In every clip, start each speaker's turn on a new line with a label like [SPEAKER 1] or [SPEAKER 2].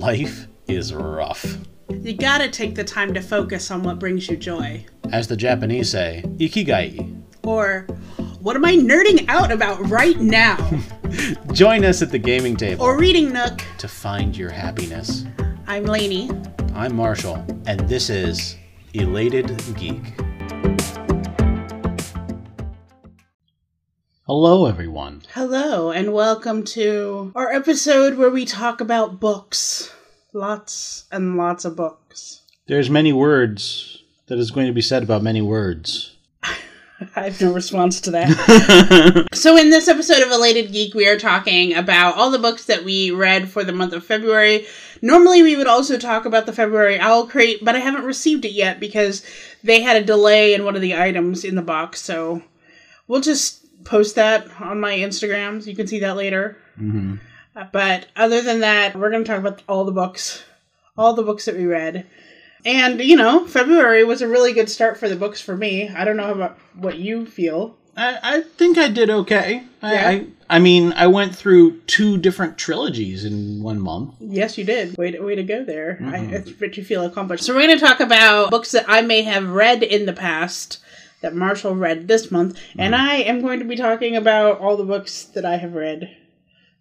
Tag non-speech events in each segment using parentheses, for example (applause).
[SPEAKER 1] life is rough.
[SPEAKER 2] You gotta take the time to focus on what brings you joy.
[SPEAKER 1] As the Japanese say, ikigai.
[SPEAKER 2] Or, what am I nerding out about right now? (laughs)
[SPEAKER 1] Join us at the gaming table
[SPEAKER 2] or reading Nook.
[SPEAKER 1] to find your happiness.
[SPEAKER 2] I'm Lainey.
[SPEAKER 1] I'm Marshall, and this is Elated Geek. Hello, everyone.
[SPEAKER 2] Hello, and welcome to our episode where we talk about books. Lots and lots of books.
[SPEAKER 1] There's many words that is going to be said about many words. (laughs)
[SPEAKER 2] I have no response to that. (laughs) so, in this episode of Elated Geek, we are talking about all the books that we read for the month of February. Normally, we would also talk about the February Owl Crate, but I haven't received it yet because they had a delay in one of the items in the box. So, we'll just post that on my Instagrams. You can see that later.
[SPEAKER 1] Mm-hmm.
[SPEAKER 2] Uh, But other than that, we're going to talk about all the books, all the books that we read. And, you know, February was a really good start for the books for me. I don't know about what you feel.
[SPEAKER 1] I, I think I did okay. I,
[SPEAKER 2] Yeah.
[SPEAKER 1] I, I mean, I went through two different trilogies in one month.
[SPEAKER 2] Yes, you did. Way to, way to go there. I, I bet you feel accomplished. So, we're going to talk about books that I may have read in the past that Marshall read this month. And I am going to be talking about all the books that I have read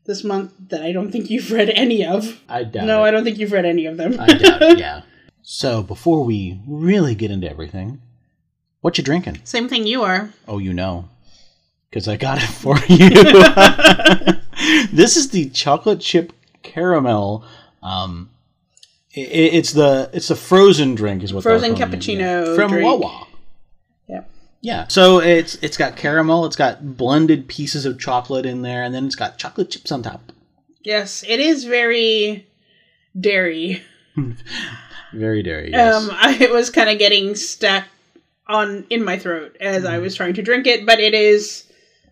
[SPEAKER 2] this month that I don't think you've read any of.
[SPEAKER 1] I doubt
[SPEAKER 2] No,
[SPEAKER 1] it.
[SPEAKER 2] I don't think you've read any of them.
[SPEAKER 1] I doubt it, (laughs) yeah. So, before we really get into everything, what you drinking?
[SPEAKER 2] Same thing you are.
[SPEAKER 1] Oh, you know. Because I got it (laughs) for you. (laughs) this is the chocolate chip caramel. Um, i i- it's the it's a frozen drink, is what
[SPEAKER 2] Frozen cappuccino
[SPEAKER 1] yeah. from
[SPEAKER 2] drink.
[SPEAKER 1] Wawa. Yeah, so it's it's got caramel, it's got blended pieces of chocolate in there, and then it's got chocolate chips on top.
[SPEAKER 2] Yes, it is very dairy. (laughs)
[SPEAKER 1] Very dairy. Yes.
[SPEAKER 2] Um, (laughs) I was kind of getting stuck on in my throat as
[SPEAKER 1] Mm-hmm.
[SPEAKER 2] I was trying to drink it, but it is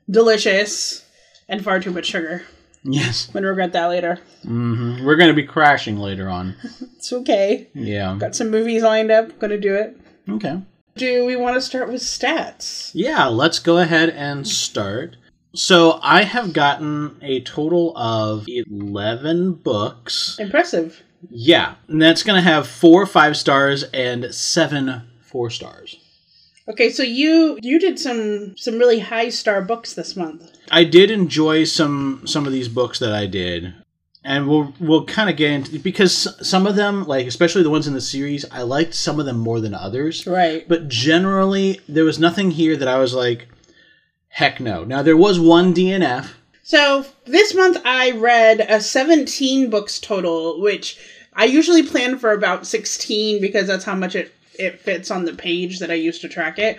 [SPEAKER 2] delicious and far too much sugar.
[SPEAKER 1] yes.
[SPEAKER 2] I'm gonna regret that later.
[SPEAKER 1] hmm We're gonna be crashing later on. (laughs)
[SPEAKER 2] It's okay.
[SPEAKER 1] Yeah.
[SPEAKER 2] Got some movies lined up. Gonna do it.
[SPEAKER 1] Okay.
[SPEAKER 2] Do we want to start with stats?
[SPEAKER 1] Yeah, let's go ahead and start. So I have gotten a total of 11 books.
[SPEAKER 2] Impressive.
[SPEAKER 1] Yeah, and that's going to have four five stars and seven four stars.
[SPEAKER 2] Okay, so you you did some some really high star books this month.
[SPEAKER 1] I did enjoy some some of these books that I did. And we'll we'll kind of get into because some of them, like especially the ones in the series, I liked some of them more than others.
[SPEAKER 2] Right.
[SPEAKER 1] But generally, there was nothing here that I was like, heck no. Now there was one DNF,
[SPEAKER 2] So this month I read a 17 books total, which I usually plan for about 16 because that's how much it it fits on the page that I used to track it.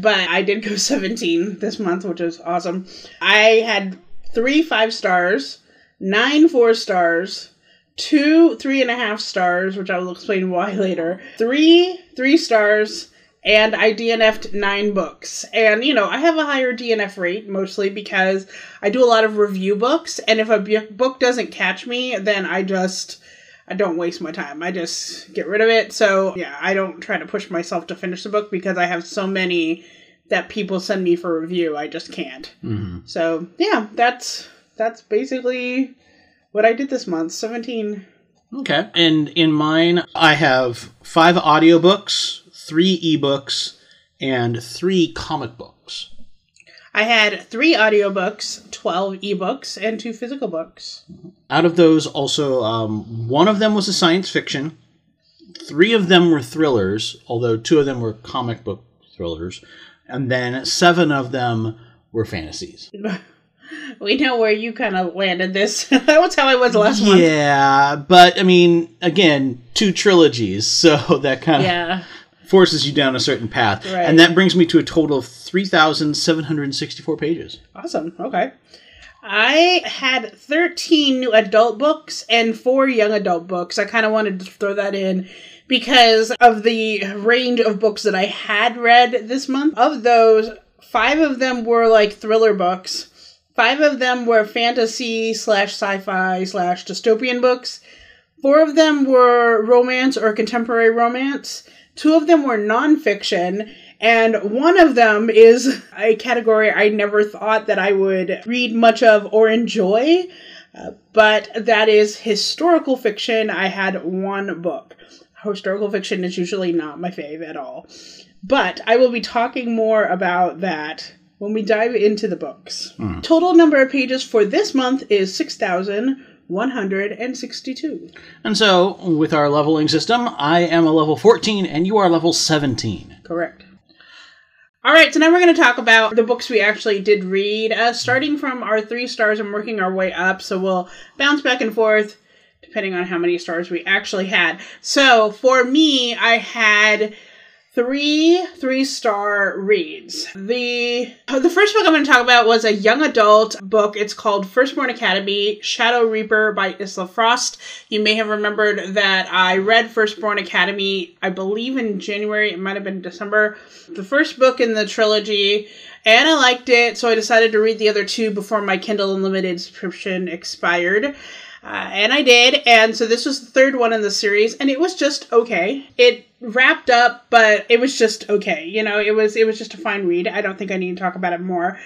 [SPEAKER 2] But I did go (laughs) 17 this month, which is awesome. I had three five stars, nine four stars, two three and a half stars, which I will explain why (laughs) later, three three stars, and I DNF'd nine books. And, you know, I have a higher DNF rate mostly because I do a lot of review books, and if a book doesn't catch me, then I just. I don't waste my time. I just get rid of it. So, yeah, I don't try to push myself to finish the book because I have so many that people send me for review. I just can't.
[SPEAKER 1] Mhm.
[SPEAKER 2] So, yeah, that's that's basically what I did this month. 17
[SPEAKER 1] Okay. And in mine, I have five audiobooks, three ebooks, and three comic books.
[SPEAKER 2] I had three audiobooks, 12 ebooks, and two physical books.
[SPEAKER 1] Out of those, also, um, one of them was a science fiction, three of them were thrillers, although two of them were comic book thrillers, and then seven of them were fantasies. (laughs)
[SPEAKER 2] We know where you kind of landed this. (laughs) that was how I was last month.
[SPEAKER 1] Yeah, but I mean, again, two trilogies, (laughs) so that kind of
[SPEAKER 2] Yeah.
[SPEAKER 1] forces you down a certain path.
[SPEAKER 2] Right.
[SPEAKER 1] And that brings me to a total of 3,764 pages.
[SPEAKER 2] Awesome. Okay. I had 13 new adult books and four young adult books. I kind of wanted to throw that in because of the range of books that I had read this month. Of those, five of them were like thriller books, five of them were fantasy slash sci fi slash dystopian books, four of them were romance or contemporary romance, two of them were nonfiction, and one of them is (laughs) a category I never thought that I would read much of or enjoy. Uh, but that is historical fiction. I had one book. Historical fiction is usually not my fave at all. But I will be talking more about that when we dive into the books. Total number of pages for this month is 6,162.
[SPEAKER 1] And so, with our leveling system, I am a level 14 and you are level 17.
[SPEAKER 2] Correct. All right, so now we're going to talk about the books we actually did read, uh, starting from our three stars and working our way up. So we'll bounce back and forth depending on how many stars we actually had. So for me, I had three three star reads. The the first book I'm going to talk about was a young adult book. It's called Firstborn Academy: Shadow Reaper by Isla Frost. You may have remembered that I read Firstborn Academy, I believe in January. It might have been December. The first book in the trilogy. And I liked it, so I decided to read the other two before my Kindle Unlimited subscription expired. Uh, and I did, and so this was the third one in the series, and it was just okay. It wrapped up, but it was just okay. You know, it was it was just a fine read. I don't think I need to talk about it more.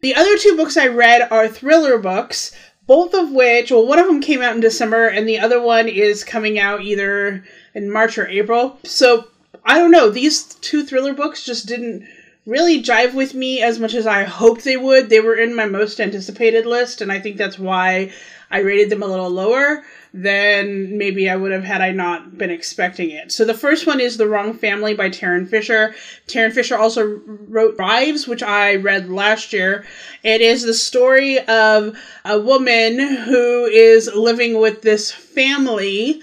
[SPEAKER 2] The other two books I read are thriller books, both of which, well, one of them came out in December, and the other one is coming out either in March or April. So I don't know. These two thriller books just didn't really jive with me as much as I hoped they would. They were in my most anticipated list, and I think that's why I rated them a little lower than maybe I would have had I not been expecting it. So the first one is The Wrong Family by Tarryn Fisher. Tarryn Fisher also wrote Wives, which I read last year. It is the story of a woman who is living with this family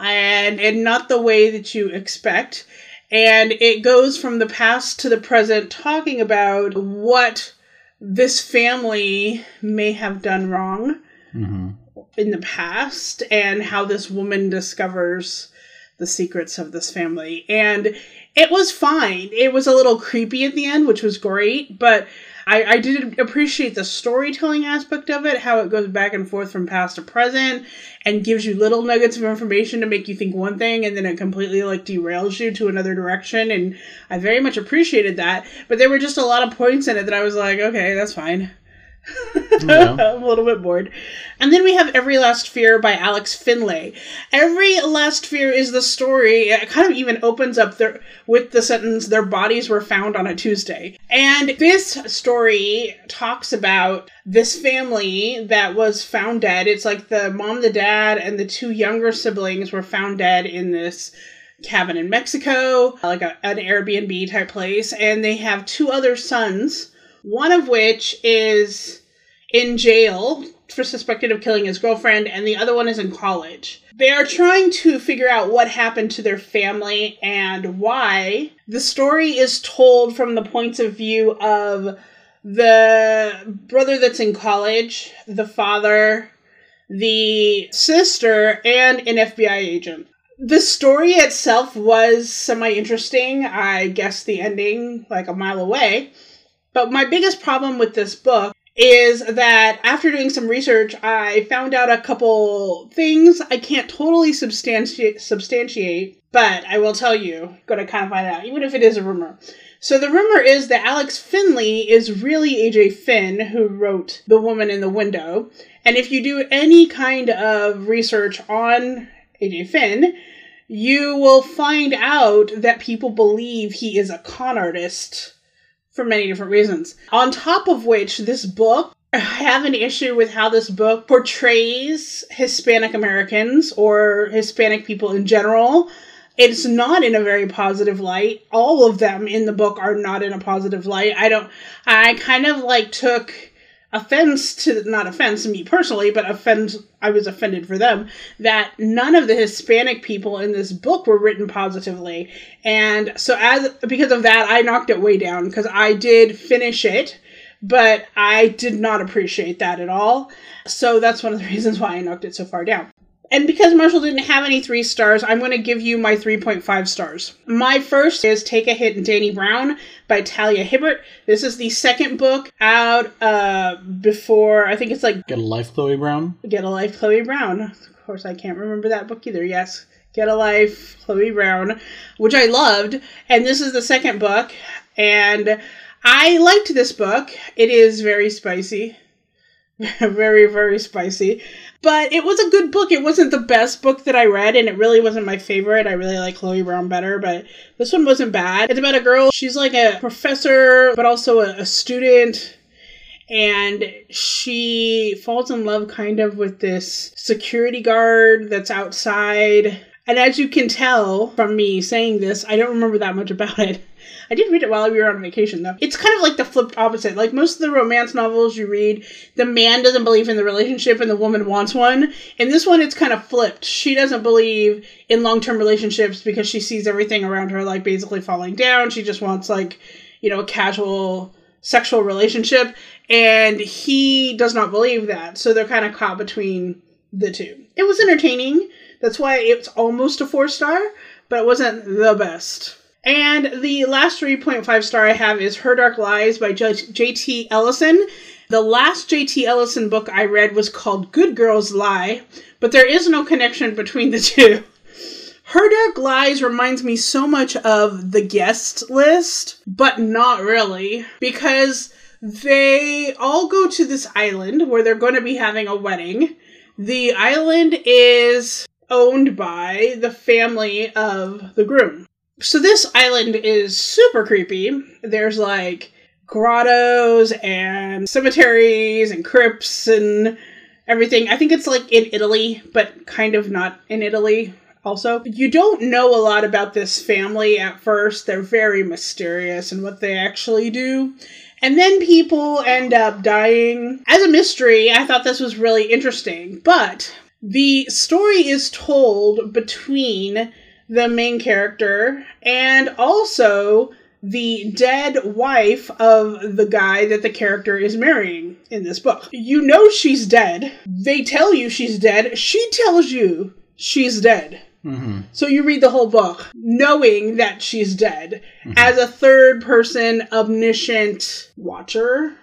[SPEAKER 2] and, and not the way that you expect. And it goes from the past to the present, talking about what this family may have done wrong mm-hmm. In the past and how this woman discovers the secrets of this family. And it was fine. It was a little creepy at the end, which was great, but I, I did appreciate the storytelling aspect of it, how it goes back and forth from past to present and gives you little nuggets of information to make you think one thing and then it completely like derails you to another direction. And I very much appreciated that. But there were just a lot of points in it that I was like, okay, that's fine. (laughs) I'm a little bit bored. And then we have Every Last Fear by Alex Finlay. Every Last Fear is the story. It kind of even opens up their, with the sentence, their bodies were found on a Tuesday. And this story talks about this family that was found dead. It's like the mom, the dad, and the two younger siblings were found dead in this cabin in Mexico, like a, an Airbnb type place. And they have two other sons, one of which is in jail for suspected of killing his girlfriend, and the other one is in college. They are trying to figure out what happened to their family and why. The story is told from the points of view of the brother that's in college, the father, the sister, and an FBI agent. The story itself was semi interesting. I guessed the ending like a mile away. But my biggest problem with this book is that after doing some research, I found out a couple things I can't totally substantiate, substantiate but I will tell you, going to kind of find out, even if it is a rumor. So the rumor is that Alex Finlay is really AJ Finn who wrote The Woman in the Window. And if you do any kind of research on AJ Finn, you will find out that people believe he is a con artist for many different reasons. On top of which, this book, I have an issue with how this book portrays Hispanic Americans or Hispanic people in general. It's not in a very positive light. All of them in the book are not in a positive light. I don't, I kind of like took offense to not offense me personally, but offense I was offended for them that none of the Hispanic people in this book were written positively. And so as because of that I knocked it way down because I did finish it, but I did not appreciate that at all. So that's one of the (laughs) reasons why I knocked it so far down. And because Marshall didn't have any three stars, I'm going to give you my 3.5 stars. My first is Take a Hint, and Dani Brown by Talia Hibbert. This is the second book out uh, before, I think it's like
[SPEAKER 1] Get a life, Chloe Brown.
[SPEAKER 2] Get a Life, Chloe Brown. Of course, I can't remember that book either. Yes, Get a Life, Chloe Brown, which I loved. And this is the second book. And I liked this book. It is very spicy (laughs) very, very spicy. But it was a good book. It wasn't the best book that I read, and it really wasn't my favorite. I really like Chloe Brown better, but this one wasn't bad. It's about a girl. She's like a professor, but also a, a student. And she falls in love kind of with this security guard that's outside. And as you can tell from me saying this, I don't remember that much about it. I did read it while we were on vacation, though. It's kind of like the flipped opposite. Like most of the romance novels you read, the man doesn't believe in the relationship and the woman wants one. In this one, it's kind of flipped. She doesn't believe in long term relationships because she sees everything around her like basically falling down. She just wants like, you know, a casual sexual relationship. And he does not believe that. So they're kind of caught between the two. It was entertaining. That's why it's almost a four star, but it wasn't the best. And the last 3.5 star I have is Her Dark Lies by J.T. Ellison. The last J.T. Ellison book I read was called Good Girls Lie, but there is no connection between the (laughs) two. Her Dark Lies reminds me so much of The Guest List, but not really, because they all go to this island where they're going to be having a wedding. The island is owned by the family of the groom so this island is super creepy. There's like grottos and cemeteries and crypts and everything. I think it's like in Italy, but kind of not in Italy also. You don't know a lot about this family at first. They're very mysterious and what they actually do. And then people end up dying. As a mystery, I thought this was really interesting. But the story is told between the main character, and also the dead wife of the guy that the character is marrying in this book. You know she's dead. They tell you she's dead. She tells you she's dead. Mm-hmm. So you read the whole book knowing that she's dead mm-hmm. as a third person omniscient watcher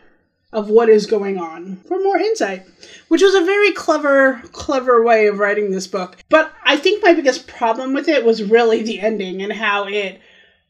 [SPEAKER 2] of what is going on for more insight, which was a very clever, clever way of writing this book. But I think my biggest problem with it was really the ending and how it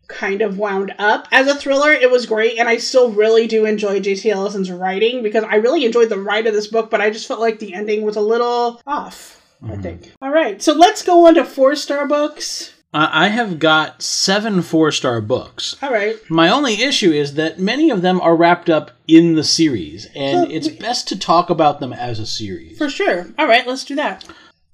[SPEAKER 2] kind of wound up. As a thriller, it was great, and I still really do enjoy J.T. Ellison's writing because I really enjoyed the write of this book, but I just felt like the ending was a little off. Mm-hmm. I think. All right, so let's go on to four star books.
[SPEAKER 1] I have got seven four star books.
[SPEAKER 2] All right.
[SPEAKER 1] My only issue is that many of them are wrapped up in the series, and so it's we, best to talk about them as a series.
[SPEAKER 2] For sure. All right, let's do that.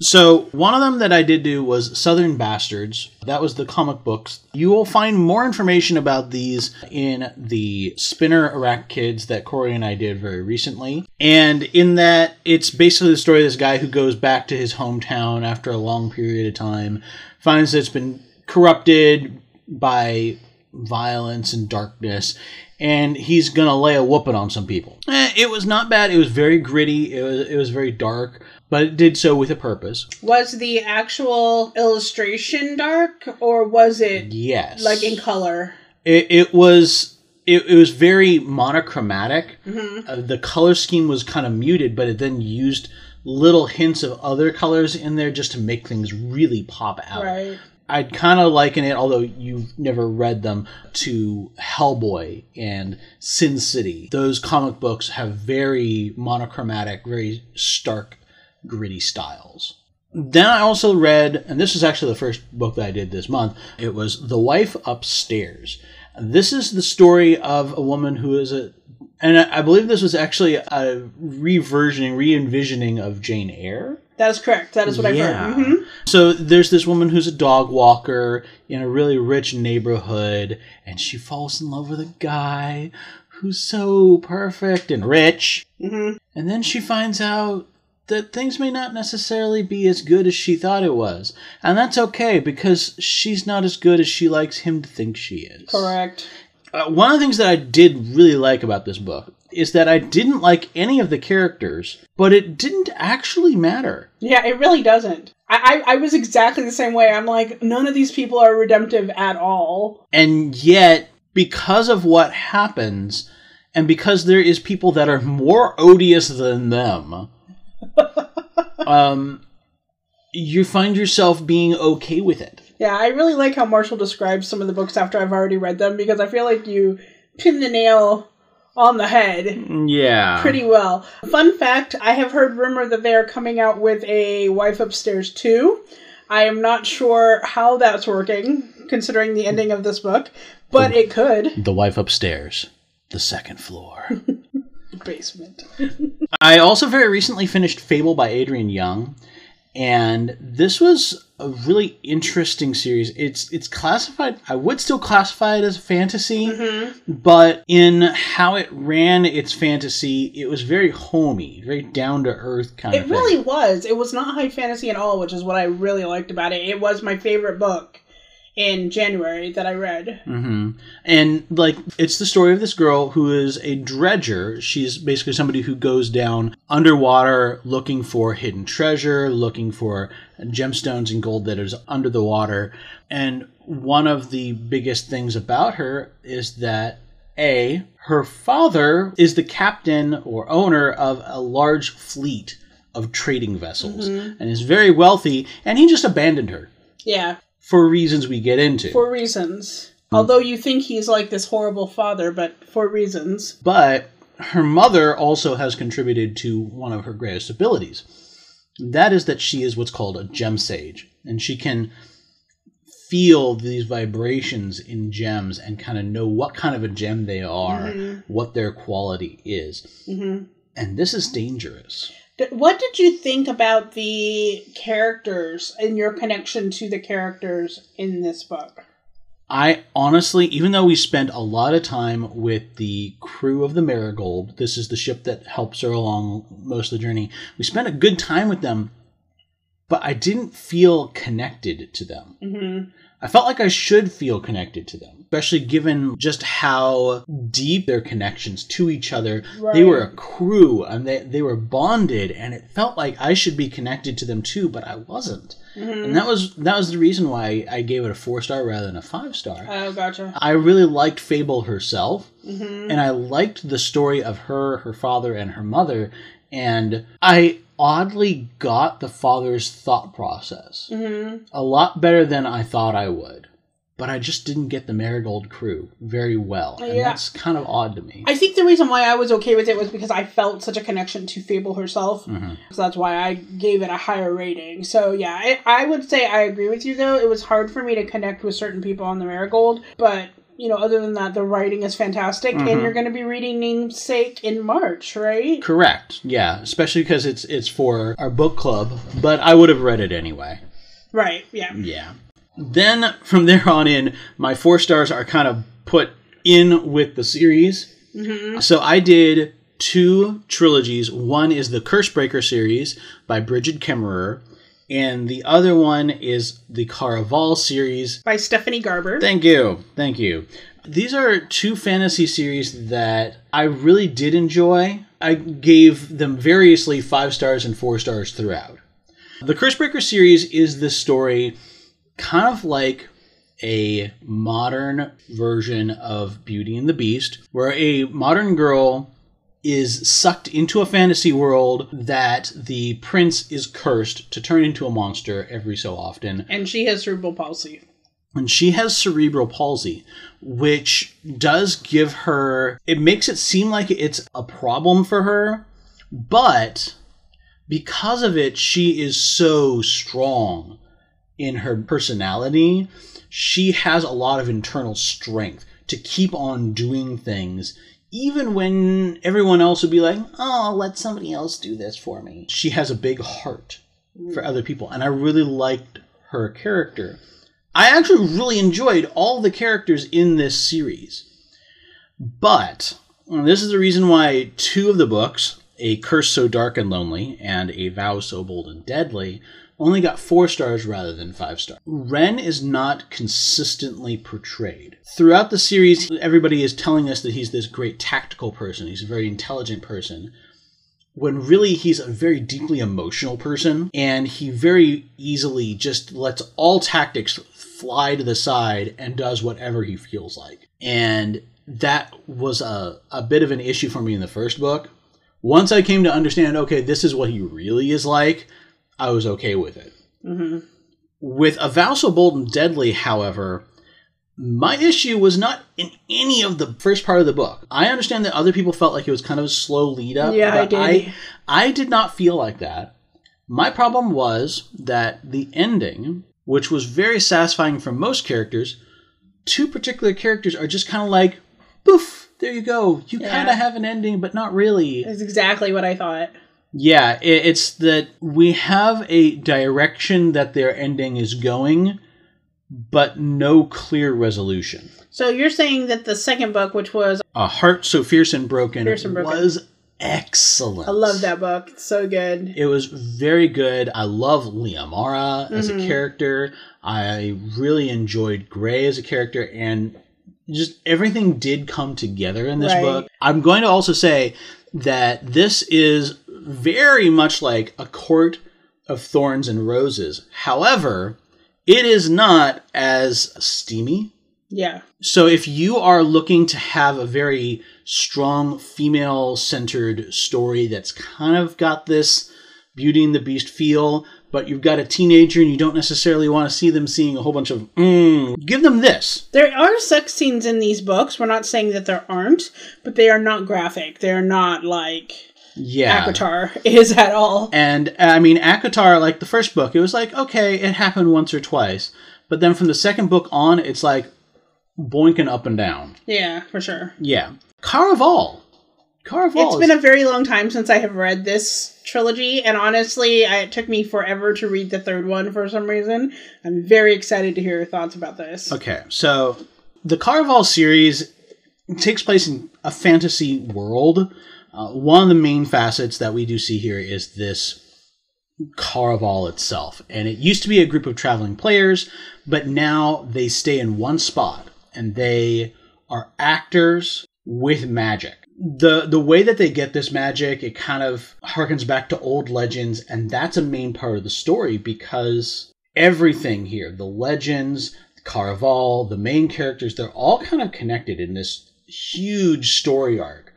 [SPEAKER 1] So, one of them that I did do was Southern Bastards. That was the comic books. You will find more information about these in the Spinner Rack Kids that Corey and I did very recently. And in that, it's basically the story of this guy who goes back to his hometown after a long period of time finds that it's been corrupted by violence and darkness, and he's gonna lay a whooping on some people. Eh, it was not bad. It was very gritty. It was it was very dark, but it did so with a purpose.
[SPEAKER 2] Was the actual illustration dark, or was it
[SPEAKER 1] yes,
[SPEAKER 2] like in color?
[SPEAKER 1] It, it was. It, it was very monochromatic. Mm-hmm. Uh, the color scheme was kind of muted, but it then used little hints of other colors in there just to make things really pop out.
[SPEAKER 2] Right.
[SPEAKER 1] I'd kind of liken it, although you've never read them, to Hellboy and Sin City. Those comic books have very monochromatic, very stark, gritty styles. Then I also read, and this is actually the first book that I did this month, it was The Wife Upstairs. This is the story of a woman who is a and I believe this was actually a reversioning, re envisioning of Jane Eyre.
[SPEAKER 2] That is correct. That is what yeah. I've heard. Mm-hmm.
[SPEAKER 1] So there's this woman who's a dog walker in a really rich neighborhood, and she falls in love with a guy who's so perfect and rich. Mm-hmm. And then she finds out that things may not necessarily be as good as she thought it was. And that's okay because she's not as good as she likes him to think she is.
[SPEAKER 2] Correct.
[SPEAKER 1] Uh, one of the things that I did really like about this book is that I didn't like any of the characters, but it didn't actually matter.
[SPEAKER 2] Yeah, it really doesn't. I, I, I was exactly the same way. I'm like, none of these people are redemptive at all.
[SPEAKER 1] And yet, because of what happens, and because there is people that are more odious than them, (laughs) um, you find yourself being okay with it.
[SPEAKER 2] Yeah, I really like how Marshall describes some of the books after I've already read them because I feel like you pin the nail on the head
[SPEAKER 1] Yeah.
[SPEAKER 2] pretty well. Fun fact I have heard rumor that they are coming out with a Wife Upstairs 2. I am not sure how that's working, considering the ending of this book, but it could.
[SPEAKER 1] The wife upstairs, the second floor. (laughs)
[SPEAKER 2] Basement.
[SPEAKER 1] I also very recently finished Fable by Adrienne Young, and this was a really interesting series. It's it's classified. I would still classify it as fantasy,
[SPEAKER 2] Mm-hmm.
[SPEAKER 1] but in how it ran its fantasy, it was very homey, very down to earth kind
[SPEAKER 2] It
[SPEAKER 1] of thing.
[SPEAKER 2] really was. It was not high fantasy at all, which is what I really liked about it. It was my favorite book in January that I read.
[SPEAKER 1] hmm And like, it's the story of this girl who is a dredger. She's basically somebody who goes down underwater looking for hidden treasure, looking for gemstones and gold that is under the water. And one of the biggest things about her is that a her father is the captain or owner of a large fleet of trading vessels and is very wealthy, and he just abandoned her
[SPEAKER 2] Yeah,
[SPEAKER 1] for reasons we get into.
[SPEAKER 2] for reasons. Although you think he's like this horrible father, but for reasons.
[SPEAKER 1] But her mother also has contributed to one of her greatest abilities. That is that she is what's called a gem sage, and she can feel these vibrations in gems and kind of know what kind of a gem they are, what their quality is.
[SPEAKER 2] hmm
[SPEAKER 1] And this is dangerous.
[SPEAKER 2] What did you think about the characters and your connection to the characters in this book?
[SPEAKER 1] I honestly, even though we spent a lot of time with the crew of the Marigold, this is the ship that helps her along most of the journey, we spent a good time with them, but I didn't feel connected to them.
[SPEAKER 2] hmm
[SPEAKER 1] I felt like I should feel connected to them, especially given just how deep their connections to each other. They were a crew and they, they were bonded, and it felt like I should be connected to them too, but I wasn't. And that was that was the reason why I gave it a four star rather than a five star.
[SPEAKER 2] Oh, gotcha.
[SPEAKER 1] I really liked Fable herself,
[SPEAKER 2] hmm
[SPEAKER 1] and I liked the story of her, her father, and her mother. And I oddly got the father's thought process
[SPEAKER 2] hmm
[SPEAKER 1] a lot better than I thought I would. But I just didn't get the Marigold crew very well. And
[SPEAKER 2] Yeah.
[SPEAKER 1] that's kind of odd to me.
[SPEAKER 2] I think the reason why I was okay with it was because I felt such a connection to Fable herself.
[SPEAKER 1] Mhm.
[SPEAKER 2] So that's why I gave it a higher rating. So yeah, I, I would say I agree with you though. It was hard for me to connect with certain people on the Marigold, but you know, other than that, the writing is fantastic, and
[SPEAKER 1] Mhm.
[SPEAKER 2] you're going to be reading Namesake in March, right?
[SPEAKER 1] Correct. Yeah, especially because it's it's for our book club, but I would have read it anyway.
[SPEAKER 2] Right. Yeah.
[SPEAKER 1] Yeah. Then from there on in, my four stars are kind of put in with the series.
[SPEAKER 2] hmm
[SPEAKER 1] So I did two trilogies. One is the Cursebreaker series by Brigid Kemmerer, and the other one is the Caraval series.
[SPEAKER 2] By Stephanie Garber.
[SPEAKER 1] Thank you. Thank you. These are two fantasy series that I really did enjoy. I gave them variously five stars and four stars throughout. The Cursebreaker series is the story kind of like a modern version of Beauty and the Beast, where a modern girl is sucked into a fantasy world that the prince is cursed to turn into a monster every so often
[SPEAKER 2] and she has cerebral palsy.
[SPEAKER 1] and she has cerebral palsy which does give her it makes it seem like it's a problem for her but because of it she is so strong in her personality she has a lot of internal strength to keep on doing things even when everyone else would be like oh let somebody else do this for me she has a big heart for mm. other people and i really liked her character I actually really enjoyed all the characters in this series. But this is the reason why two of the books, A Curse So Dark and Lonely and A Vow So Bold and Deadly, only got four stars rather than five stars. Ren is not consistently portrayed. Throughout the series, everybody is telling us that he's this great tactical person, he's a very intelligent person when really he's a very deeply emotional person and he very easily just lets all tactics fly to the side and does whatever he feels like. And that was a, a bit of an issue for me in the first book. Once I came to understand, okay, this is what he really is like, I was okay with it.
[SPEAKER 2] hmm
[SPEAKER 1] With A Vow So Bold and Deadly, however, My issue was not in any of the first part of the book. I understand that other people felt like it was kind of a slow lead up.
[SPEAKER 2] Yeah, I did.
[SPEAKER 1] I, I did not feel like that. My problem was that the ending, which was very satisfying for most characters, two particular characters are just kind of like, poof, there you go. You
[SPEAKER 2] Yeah.
[SPEAKER 1] kind of have an ending, but not really.
[SPEAKER 2] That's exactly what I thought.
[SPEAKER 1] Yeah, it's that we have a direction that their ending is going, but no clear resolution.
[SPEAKER 2] So you're saying that the second book, which was
[SPEAKER 1] A Heart So Fierce and Broken,
[SPEAKER 2] Fierce and Broken.
[SPEAKER 1] was excellent.
[SPEAKER 2] I love that book. It's so good.
[SPEAKER 1] It was very good. I love Lia Mara as a
[SPEAKER 2] Mhm.
[SPEAKER 1] character. I really enjoyed Gray as a character, and just everything did come together in this
[SPEAKER 2] Right.
[SPEAKER 1] book. I'm going to also say that this is very much like a court of thorns and roses. However, it is not as steamy
[SPEAKER 2] Yeah.
[SPEAKER 1] so if you are looking to have a very strong female centered story that's kind of got this Beauty and the Beast feel, but you've got a teenager and you don't necessarily want to see them seeing a whole bunch of mm, give them this.
[SPEAKER 2] There are sex scenes in these books. We're not saying that there aren't, but they are not graphic. They're not like
[SPEAKER 1] Yeah.
[SPEAKER 2] ACOTAR (laughs) is at all.
[SPEAKER 1] And I mean ACOTAR, like the first book, it was like, okay, it happened once or twice. But then from the second book on, it's like boinking up and down.
[SPEAKER 2] Yeah, for sure.
[SPEAKER 1] Yeah. Caraval. Caraval.
[SPEAKER 2] It's
[SPEAKER 1] is-
[SPEAKER 2] been a very long time since I have read this trilogy, and honestly, I, it took me forever to read the third one for some reason. I'm very excited to hear your thoughts about this.
[SPEAKER 1] Okay, so the Caraval series takes place in a fantasy world. Uh, one of the main facets that we do see here is this Caraval itself. And it used to be a group of traveling players, but now they stay in one spot and they are actors with magic. The the way that they get this magic, it kind of harkens back to old legends, and that's a main part of the story because everything here, the legends, Caraval, the main characters, they're all kind of connected in this huge story arc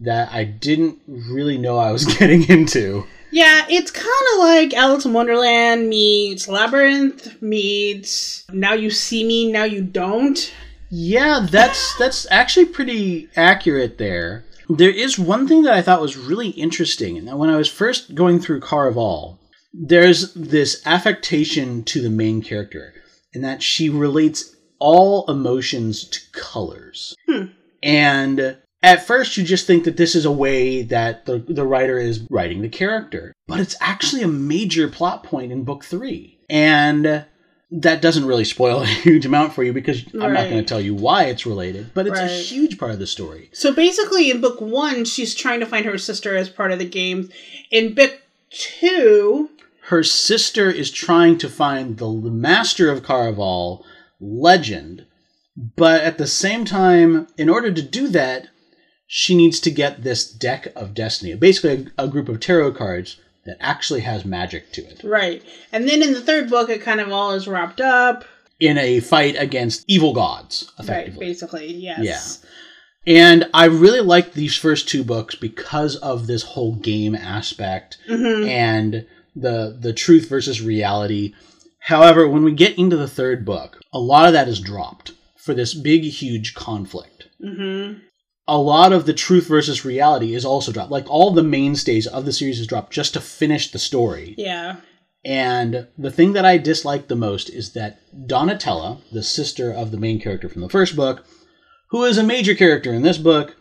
[SPEAKER 1] that I didn't really know I was (laughs) getting into.
[SPEAKER 2] Yeah, it's kind of like Alice in Wonderland meets Labyrinth meets Now You See Me, Now You Don't.
[SPEAKER 1] Yeah, that's (laughs) that's actually pretty accurate there. There is one thing that I thought was really interesting, and when I was first going through Caraval, there's this affectation to the main character, in that she relates all emotions to colors.
[SPEAKER 2] Hmm.
[SPEAKER 1] And at first, you just think that this is a way that the, the writer is writing the character, but it's actually a major plot point in book three. And that doesn't really spoil (laughs) a huge amount for you because I'm not going to tell you why it's related, but it's a huge part of the story.
[SPEAKER 2] So basically, in book one, she's trying to find her sister as part of the game. In book two,
[SPEAKER 1] Her sister is trying to find the master of Caraval, Legend, but at the same time, in order to do that, she needs to get this deck of destiny, basically a, a group of tarot cards that actually has magic to it,
[SPEAKER 2] right. And then in the third book, it kind of all is wrapped up.
[SPEAKER 1] in a fight against evil gods,
[SPEAKER 2] Right, basically, yes. Yeah.
[SPEAKER 1] And I really liked these first two books because of this whole game aspect
[SPEAKER 2] hmm
[SPEAKER 1] and the the truth versus reality. However, when we get into the third book, a lot of that is dropped for this big huge conflict.
[SPEAKER 2] hmm
[SPEAKER 1] A lot of the truth versus reality is also dropped. Like all the mainstays of the series is dropped just to finish the story.
[SPEAKER 2] Yeah.
[SPEAKER 1] And the thing that I dislike the most is that Donatella, the sister of the main character from the first book, who is a major character in this book,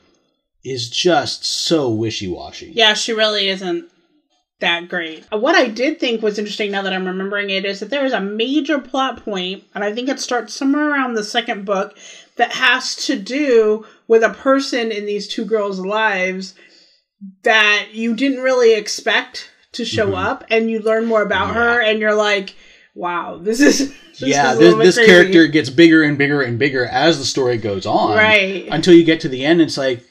[SPEAKER 1] is just so wishy washy.
[SPEAKER 2] Yeah, she really isn't that great. Uh, What I did think was interesting now that I'm remembering it is that there is a major plot point, and I think it starts somewhere around the second book, that has to do with a person in these two girls' lives that you didn't really expect to show
[SPEAKER 1] Mhm.
[SPEAKER 2] up, and you learn more about her, and you're like, wow, this is. (laughs) This
[SPEAKER 1] yeah,
[SPEAKER 2] is
[SPEAKER 1] this, this character gets bigger and bigger and bigger as the story goes on.
[SPEAKER 2] Right.
[SPEAKER 1] Until you get to the end, it's like,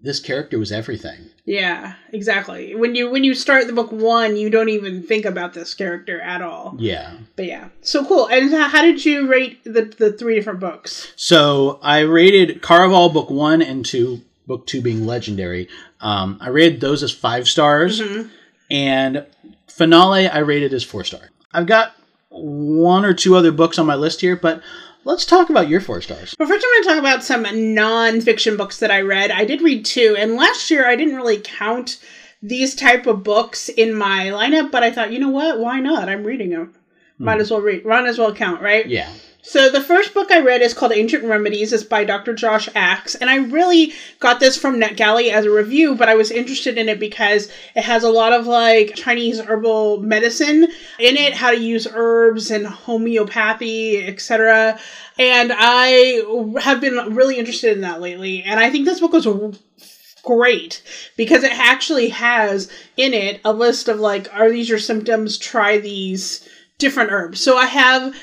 [SPEAKER 1] this character was everything.
[SPEAKER 2] Yeah, exactly. When you when you start the book one, you don't even think about this character at all.
[SPEAKER 1] Yeah.
[SPEAKER 2] But yeah, so cool. And how did you rate the the three different books?
[SPEAKER 1] So I rated Caraval book one and two, book two being legendary. Um, I rated those as five stars.
[SPEAKER 2] Mhm.
[SPEAKER 1] and finale I rated as four star. I've got one or two other books on my list here, but Let's talk about your four stars.
[SPEAKER 2] But first, I'm going to talk about some non-fiction books that I read. I did read two, and last year I didn't really count these type of books in my lineup, but I thought, you know what? Why not? I'm reading them. Might hmm. as well read. Might as well count, right?
[SPEAKER 1] Yeah.
[SPEAKER 2] So the first book I read is called Ancient Remedies. It's by Dr. Josh Axe, and I really got this from NetGalley as a review, but I was interested in it because it has a lot of like Chinese herbal medicine in it, how to use herbs and homeopathy, etc. And I have been really interested in that lately, and I think this book was great because it actually has in it a list of like, are these your symptoms? Try these different herbs. So I have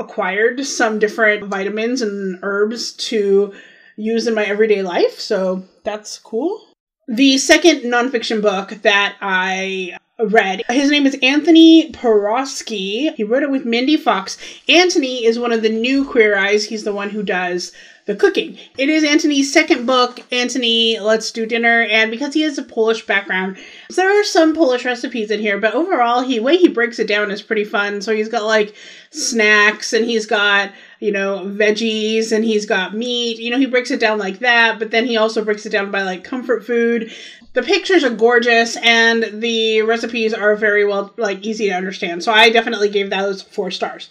[SPEAKER 2] acquired some different vitamins and herbs to use in my everyday life. So that's cool. The second nonfiction book that I read, his name is Antoni Porowski. He wrote it with Mindy Fox. Anthony is one of the new Queer Eyes. He's the one who does the cooking. It is Anthony's second book, Anthony Let's Do Dinner, and because he has a Polish background, there are some Polish recipes in here, but overall, he way he breaks it down is pretty fun. So he's got like snacks and he's got, you know, veggies and he's got meat. You know, he breaks it down like that, but then he also breaks it down by like comfort food. The pictures are gorgeous and the recipes are very well like easy to understand. So I definitely gave those 4 stars.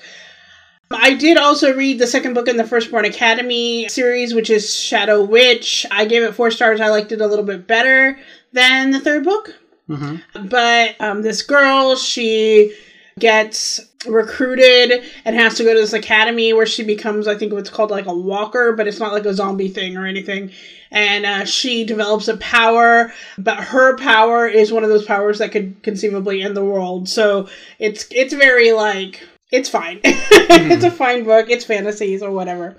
[SPEAKER 2] I did also read the second book in the Firstborn Academy series, which is Shadow Witch. I gave it four stars. I liked it a little bit better than the third book. Mm-hmm. But um, this girl, she gets recruited and has to go to this academy where she becomes, I think, what's called like a walker, but it's not like a zombie thing or anything. And uh, she develops a power, but her power is one of those powers that could conceivably end the world. So it's it's very like it's fine. mm-hmm. (laughs) it's a fine book. It's fantasies or whatever.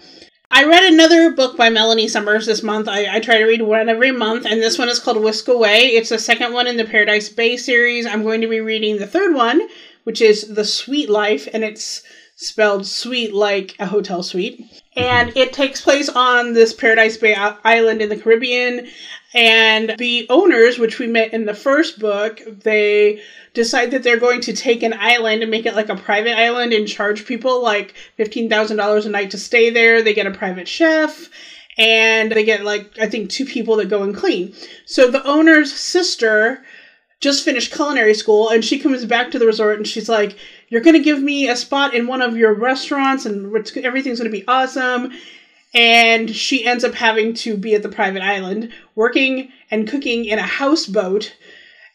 [SPEAKER 2] I read another book by Melanie Summers this month. I, I try to read one every month, and this one is called Whisk Away. It's the second one in the Paradise Bay series. I'm going to be reading the third one, which is The Sweet Life, and it's spelled sweet like a hotel suite. And it takes place on this Paradise Bay island in the Caribbean. And the owners, which we met in the first book, they decide that they're going to take an island and make it like a private island and charge people like $15,000 a night to stay there. They get a private chef and they get like, I think, two people that go and clean. So the owner's sister just finished culinary school and she comes back to the resort and she's like, You're going to give me a spot in one of your restaurants and everything's going to be awesome. And she ends up having to be at the private island working and cooking in a houseboat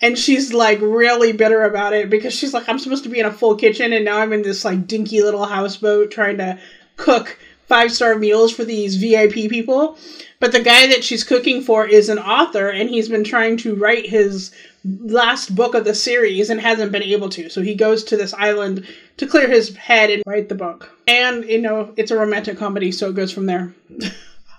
[SPEAKER 2] and she's like really bitter about it because she's like i'm supposed to be in a full kitchen and now i'm in this like dinky little houseboat trying to cook five star meals for these vip people but the guy that she's cooking for is an author and he's been trying to write his last book of the series and hasn't been able to so he goes to this island to clear his head and write the book and you know it's a romantic comedy so it goes from there (laughs)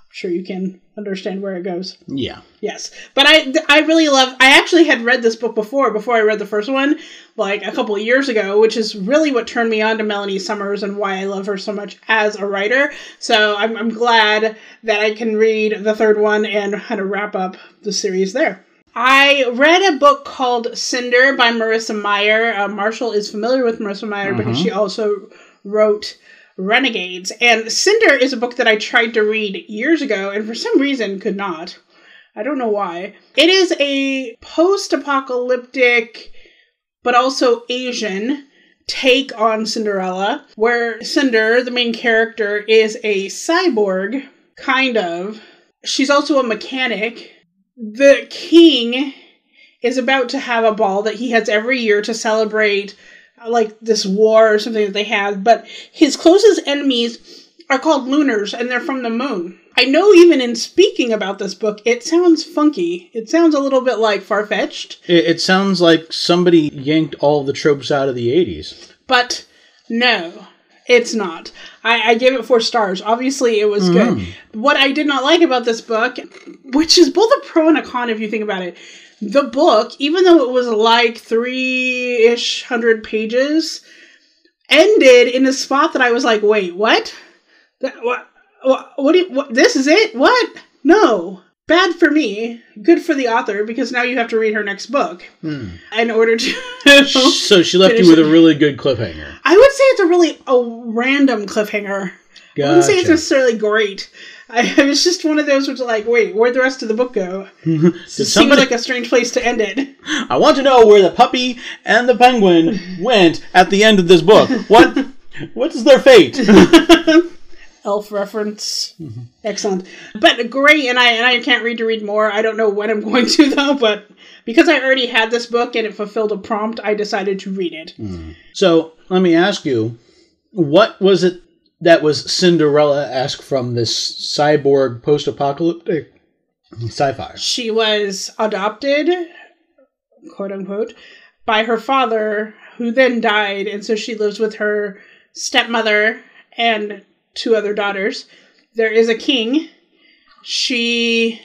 [SPEAKER 2] I'm sure you can understand where it goes.
[SPEAKER 1] Yeah.
[SPEAKER 2] Yes. But I I really love I actually had read this book before before I read the first one like a couple of years ago, which is really what turned me on to Melanie Summers and why I love her so much as a writer. So I'm I'm glad that I can read the third one and kind of wrap up the series there. I read a book called Cinder by Marissa Meyer. Uh, Marshall is familiar with Marissa Meyer mm-hmm. because she also wrote Renegades. And Cinder is a book that I tried to read years ago and for some reason could not. I don't know why. It is a post apocalyptic, but also Asian take on Cinderella, where Cinder, the main character, is a cyborg, kind of. She's also a mechanic. The king is about to have a ball that he has every year to celebrate uh, like this war or something that they have, but his closest enemies are called lunars and they're from the moon. I know even in speaking about this book, it sounds funky. It sounds a little bit like far fetched.
[SPEAKER 1] It, it, sounds like somebody yanked all the tropes out of the 80s.
[SPEAKER 2] But no, it's not. I, I gave it four stars. Obviously, it was mm. good. Mm-hmm. What I did not like about this book, which is both a pro and a con if you think about it, the book, even though it was like three ish hundred pages, ended in a spot that I was like, wait, what? That, what? What? What, do you, what? This is it? What? No. Bad for me, good for the author because now you have to read her next book hmm. in order to.
[SPEAKER 1] so she left you with a really good cliffhanger.
[SPEAKER 2] I would say it's a really a random cliffhanger. I wouldn't say it's necessarily great. I, (laughs) it was just one of those which are like, wait, where'd the rest of the book go? (laughs) It
[SPEAKER 1] Did
[SPEAKER 2] seems like a strange place to end it. (laughs)
[SPEAKER 1] I want to know where the puppy and the penguin went at the end of this book. What? What's their fate?
[SPEAKER 2] Elf reference. Mm-hmm. Excellent. But great, and I and I can't read to read more. I don't know when I'm (laughs) going to though, but because I already had this book and it fulfilled a prompt, I decided to read it. Mm.
[SPEAKER 1] So let me ask you, what was it that was Cinderella-esque from this cyborg post-apocalyptic sci-fi?
[SPEAKER 2] She was adopted, quote unquote, by her father, who then died, and so she lives with her stepmother and two other daughters. There is a king. She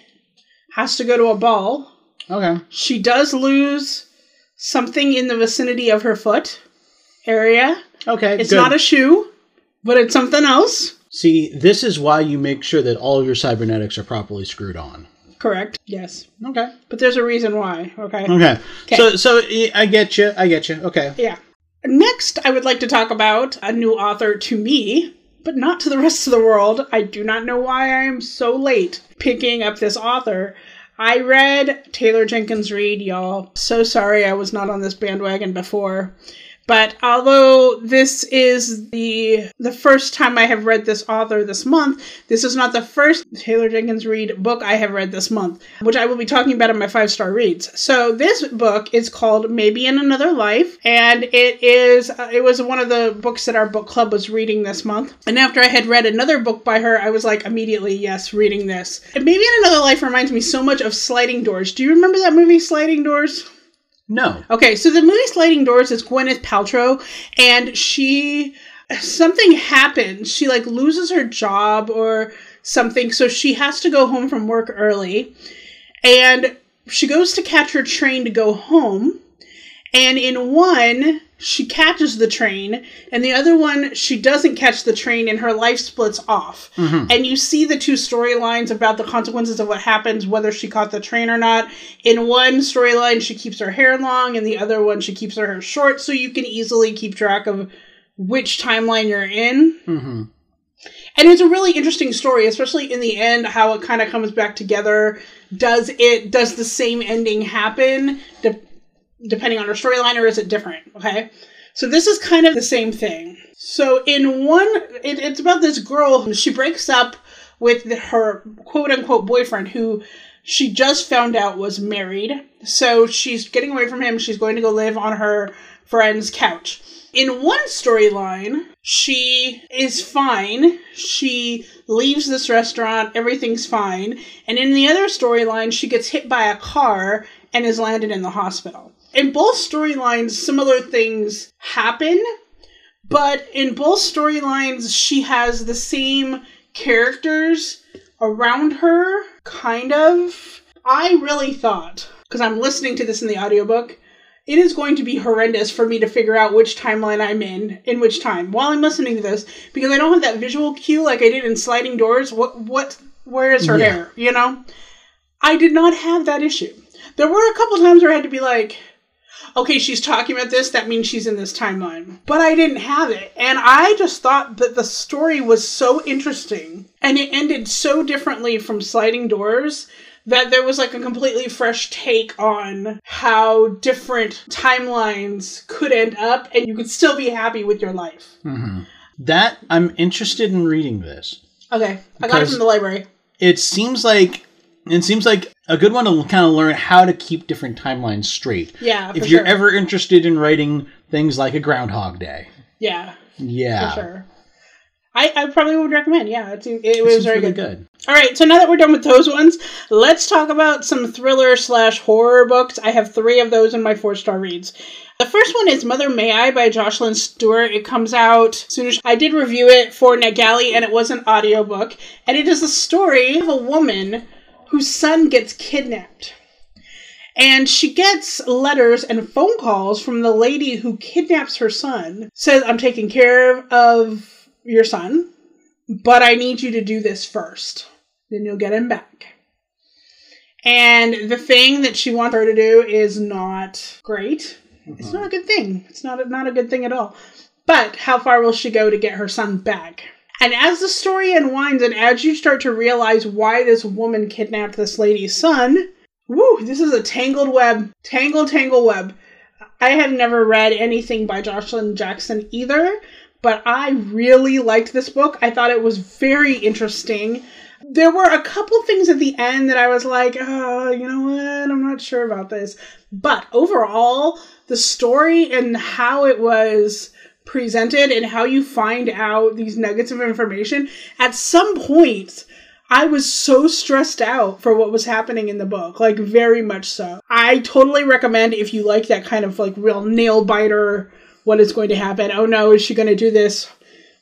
[SPEAKER 2] has to go to a ball.
[SPEAKER 1] Okay.
[SPEAKER 2] She does lose something in the vicinity of her foot area.
[SPEAKER 1] Okay.
[SPEAKER 2] It's
[SPEAKER 1] good.
[SPEAKER 2] not a shoe, but it's something else.
[SPEAKER 1] See, this is why you make sure that all of your cybernetics are properly screwed on.
[SPEAKER 2] Correct. Yes.
[SPEAKER 1] Okay.
[SPEAKER 2] But there's a reason why. Okay.
[SPEAKER 1] Okay.
[SPEAKER 2] Okay.
[SPEAKER 1] So, so I get you. I get you. Okay.
[SPEAKER 2] Yeah. Next, I would like to talk about a new author to me, but not to the rest of the world. I do not know why I am so late picking up this author. I read Taylor Jenkins Reid, y'all. So sorry I was not on this bandwagon before. But although this is the the first time I have read this author this month, this is not the first Taylor Jenkins Reid book I have read this month, which I will be talking about in my five star reads. So this book is called Maybe in Another Life, and it is uh, it was one of the books that our book club was reading this month. And after I had read another book by her, I was like immediately yes, reading this. And Maybe in Another Life reminds me so much of Sliding Doors. Do you remember that movie Sliding Doors?
[SPEAKER 1] No.
[SPEAKER 2] Okay, so the movie Sliding Doors is Gwyneth Paltrow, and she something happens. She like loses her job or something, so she has to go home from work early, and she goes to catch her train to go home. And in one, she catches the train, and the other one, she doesn't catch the train, and her life splits off. And you see the two storylines about the consequences of what happens, whether she caught the train or not. In one storyline, she keeps her hair long, and the other one, she keeps her hair short, so you can easily keep track of which timeline you're in.
[SPEAKER 1] Mm-hmm.
[SPEAKER 2] And it's a really interesting story, especially in the end, how it kind of comes back together. Does it, does the same ending happen? De- depending on her storyline, or is it different? Okay. So this is kind of the same thing. So in one, it, it's about this girl who she breaks up with her quote unquote boyfriend who she just found out was married. So she's getting away from him. She's going to go live on her friend's couch. In one storyline, she is fine. She leaves this restaurant. Everything's fine. And in the other storyline, she gets hit by a car and is landed in the hospital. In both storylines, similar things happen, but in both storylines, she has the same characters around her, kind of. I really thought, because I'm listening to this in the audiobook, it is going to be horrendous for me to figure out which timeline I'm in, in which time, while I'm listening to this, because I don't have that visual cue like I did in Sliding Doors. What, what, where is her
[SPEAKER 1] Yeah.
[SPEAKER 2] hair, you know? I did not have that issue. There were a couple times where I had to be like, okay, she's talking about this, that means she's in this timeline. But I didn't have it. And I just thought that the story was so interesting and it ended so differently from Sliding Doors that there was like a completely fresh take on how different timelines could end up and you could still be happy with your life. Mm-hmm.
[SPEAKER 1] That I'm interested in reading this.
[SPEAKER 2] Okay, I got it from the library.
[SPEAKER 1] It seems like it seems like a good one to kind of learn how to keep different timelines straight.
[SPEAKER 2] Yeah,
[SPEAKER 1] If you're
[SPEAKER 2] sure.
[SPEAKER 1] ever interested in writing things like a Groundhog Day.
[SPEAKER 2] Yeah,
[SPEAKER 1] Yeah.
[SPEAKER 2] for sure. I, I probably would recommend. Yeah, it's, it,
[SPEAKER 1] It
[SPEAKER 2] was very
[SPEAKER 1] really
[SPEAKER 2] good.
[SPEAKER 1] good.
[SPEAKER 2] All right, so now that we're done with those ones, let's talk about some thriller slash horror books. I have three of those in my four star reads. The first one is Mother May I by Joshilyn Stewart. It comes out soon as I did review it for NetGalley, and it was an audiobook. And it is a story of a woman whose son gets kidnapped. And she gets letters and phone calls from the lady who kidnaps her son. Says, I'm taking care of your son, but I need you to do this first. Then you'll get him back. And the thing that she wants her to do is not great. It's not a good thing. It's not a, not a good thing at all. But how far will she go to get her son back? And as the story unwinds, and as you start to realize why this woman kidnapped this lady's son, woo, this is a tangled web. Tangled, tangled web. I have never read anything by Joshilyn Jackson either, but I really liked this book. I thought it was very interesting. There were a couple things at the end that I was like, oh, you know what? I'm not sure about this. But overall, the story and how it was presented and how you find out these nuggets of information, at some point, I was so stressed out for what was happening in the book, like very much so. I totally recommend if you like that kind of like real nail biter, what is going to happen? Oh no, is she going to do this?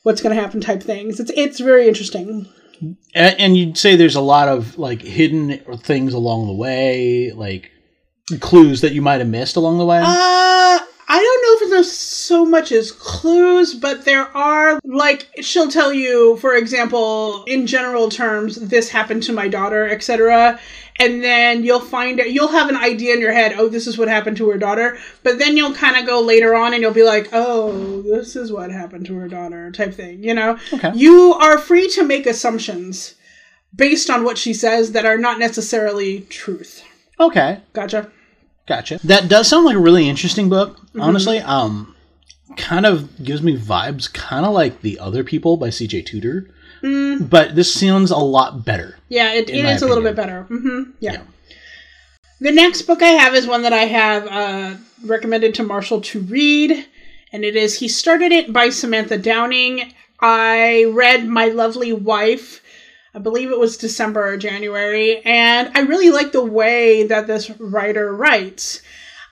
[SPEAKER 2] What's going to happen? Type things. It's it's very interesting.
[SPEAKER 1] And, and you'd say there's a lot of like hidden things along the way, like clues that you might have missed along the way.
[SPEAKER 2] Uh, I don't know if there's so much as clues, but there are, like, she'll tell you, for example, in general terms, this happened to my daughter, etc. And then you'll find you'll have an idea in your head, oh, this is what happened to her daughter. But then you'll kind of go later on and you'll be like, oh, this is what happened to her daughter, type thing, you know?
[SPEAKER 1] Okay.
[SPEAKER 2] You are free to make assumptions based on what she says that are not necessarily truth.
[SPEAKER 1] okay,
[SPEAKER 2] Gotcha.
[SPEAKER 1] gotcha. That does sound like a really interesting book.
[SPEAKER 2] Mm-hmm.
[SPEAKER 1] Honestly, um, kind of gives me vibes, kind of like the other people by C.J. Tudor.
[SPEAKER 2] Mm.
[SPEAKER 1] But this sounds a lot better.
[SPEAKER 2] Yeah, it, it is a little bit
[SPEAKER 1] opinion.
[SPEAKER 2] better. hmm Yeah.
[SPEAKER 1] Yeah.
[SPEAKER 2] The next book I have is one that I have uh, recommended to Marshall to read, and it is He Started It by Samantha Downing. I read My Lovely Wife, I believe it was December or January, and I really like the way that this writer writes.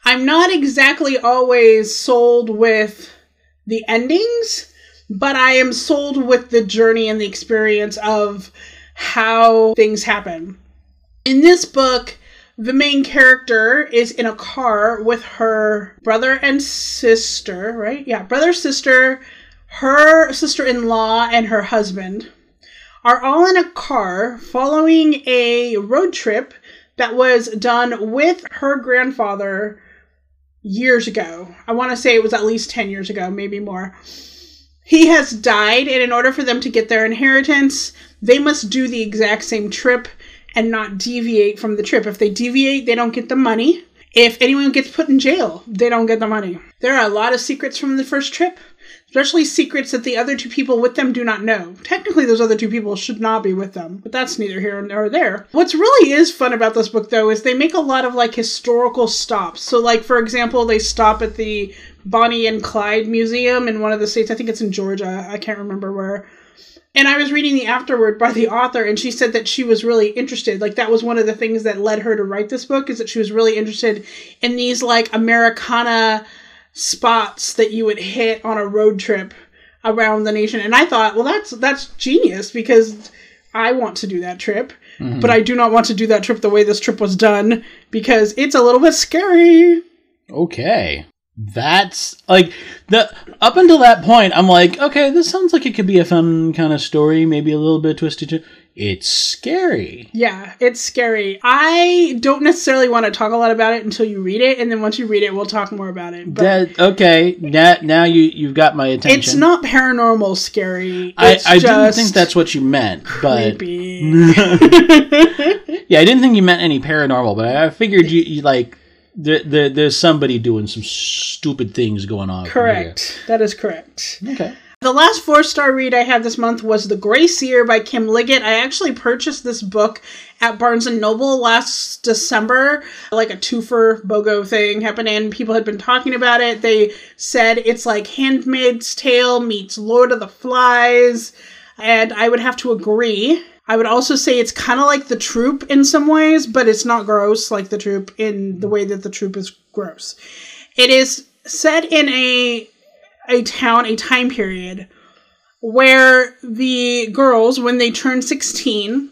[SPEAKER 2] I'm not exactly always sold with the endings, but I am sold with the journey and the experience of how things happen. In this book, the main character is in a car with her brother and sister, right? Yeah, brother, sister, her sister in law, and her husband are all in a car following a road trip that was done with her grandfather years ago. I want to say it was at least 10 years ago, maybe more. He has died, and in order for them to get their inheritance, they must do the exact same trip and not deviate from the trip. If they deviate, they don't get the money. If anyone gets put in jail, they don't get the money. There are a lot of secrets from the first trip, especially secrets that the other two people with them do not know. Technically, those other two people should not be with them, but that's neither here nor there. What's really is fun about this book, though, is they make a lot of like historical stops. So, like for example, they stop at the Bonnie and Clyde Museum in one of the states. I think it's in Georgia. I can't remember where. And I was reading the afterword by the author, and she said that she was really interested. Like that was one of the things that led her to write this book is that she was really interested in these like Americana spots that you would hit on a road trip around the nation. And I thought, well, that's that's genius because I want to do that trip, mm-hmm. but I do not want to do that trip the way this trip was done because it's a little bit scary.
[SPEAKER 1] Okay. That's like the up until that point, I'm like, okay, this sounds like it could be a fun kind of story, maybe a little bit twisted. It's scary.
[SPEAKER 2] Yeah, it's scary. I don't necessarily want to talk a lot about it until you read it, and then once you read it, we'll talk more about it. But
[SPEAKER 1] That okay. Now, now you you've got my attention.
[SPEAKER 2] it's not paranormal scary.
[SPEAKER 1] I, I didn't think that's what you meant, but (laughs) yeah, I didn't think you meant any paranormal. But I figured you, you like there, there, there's somebody doing some stupid things going on.
[SPEAKER 2] correct. That is correct.
[SPEAKER 1] Okay.
[SPEAKER 2] The last four star read I had this month was The Grace Year by Kim Liggett. I actually purchased this book at Barnes and Noble last December, like a twofer BOGO thing happened, and people had been talking about it. They said it's like Handmaid's Tale meets Lord of the Flies, and I would have to agree. I would also say it's kind of like The Troop in some ways, but it's not gross like The Troop in the way that The Troop is gross. It is set in a a town, a time period where the girls, when they turn 16,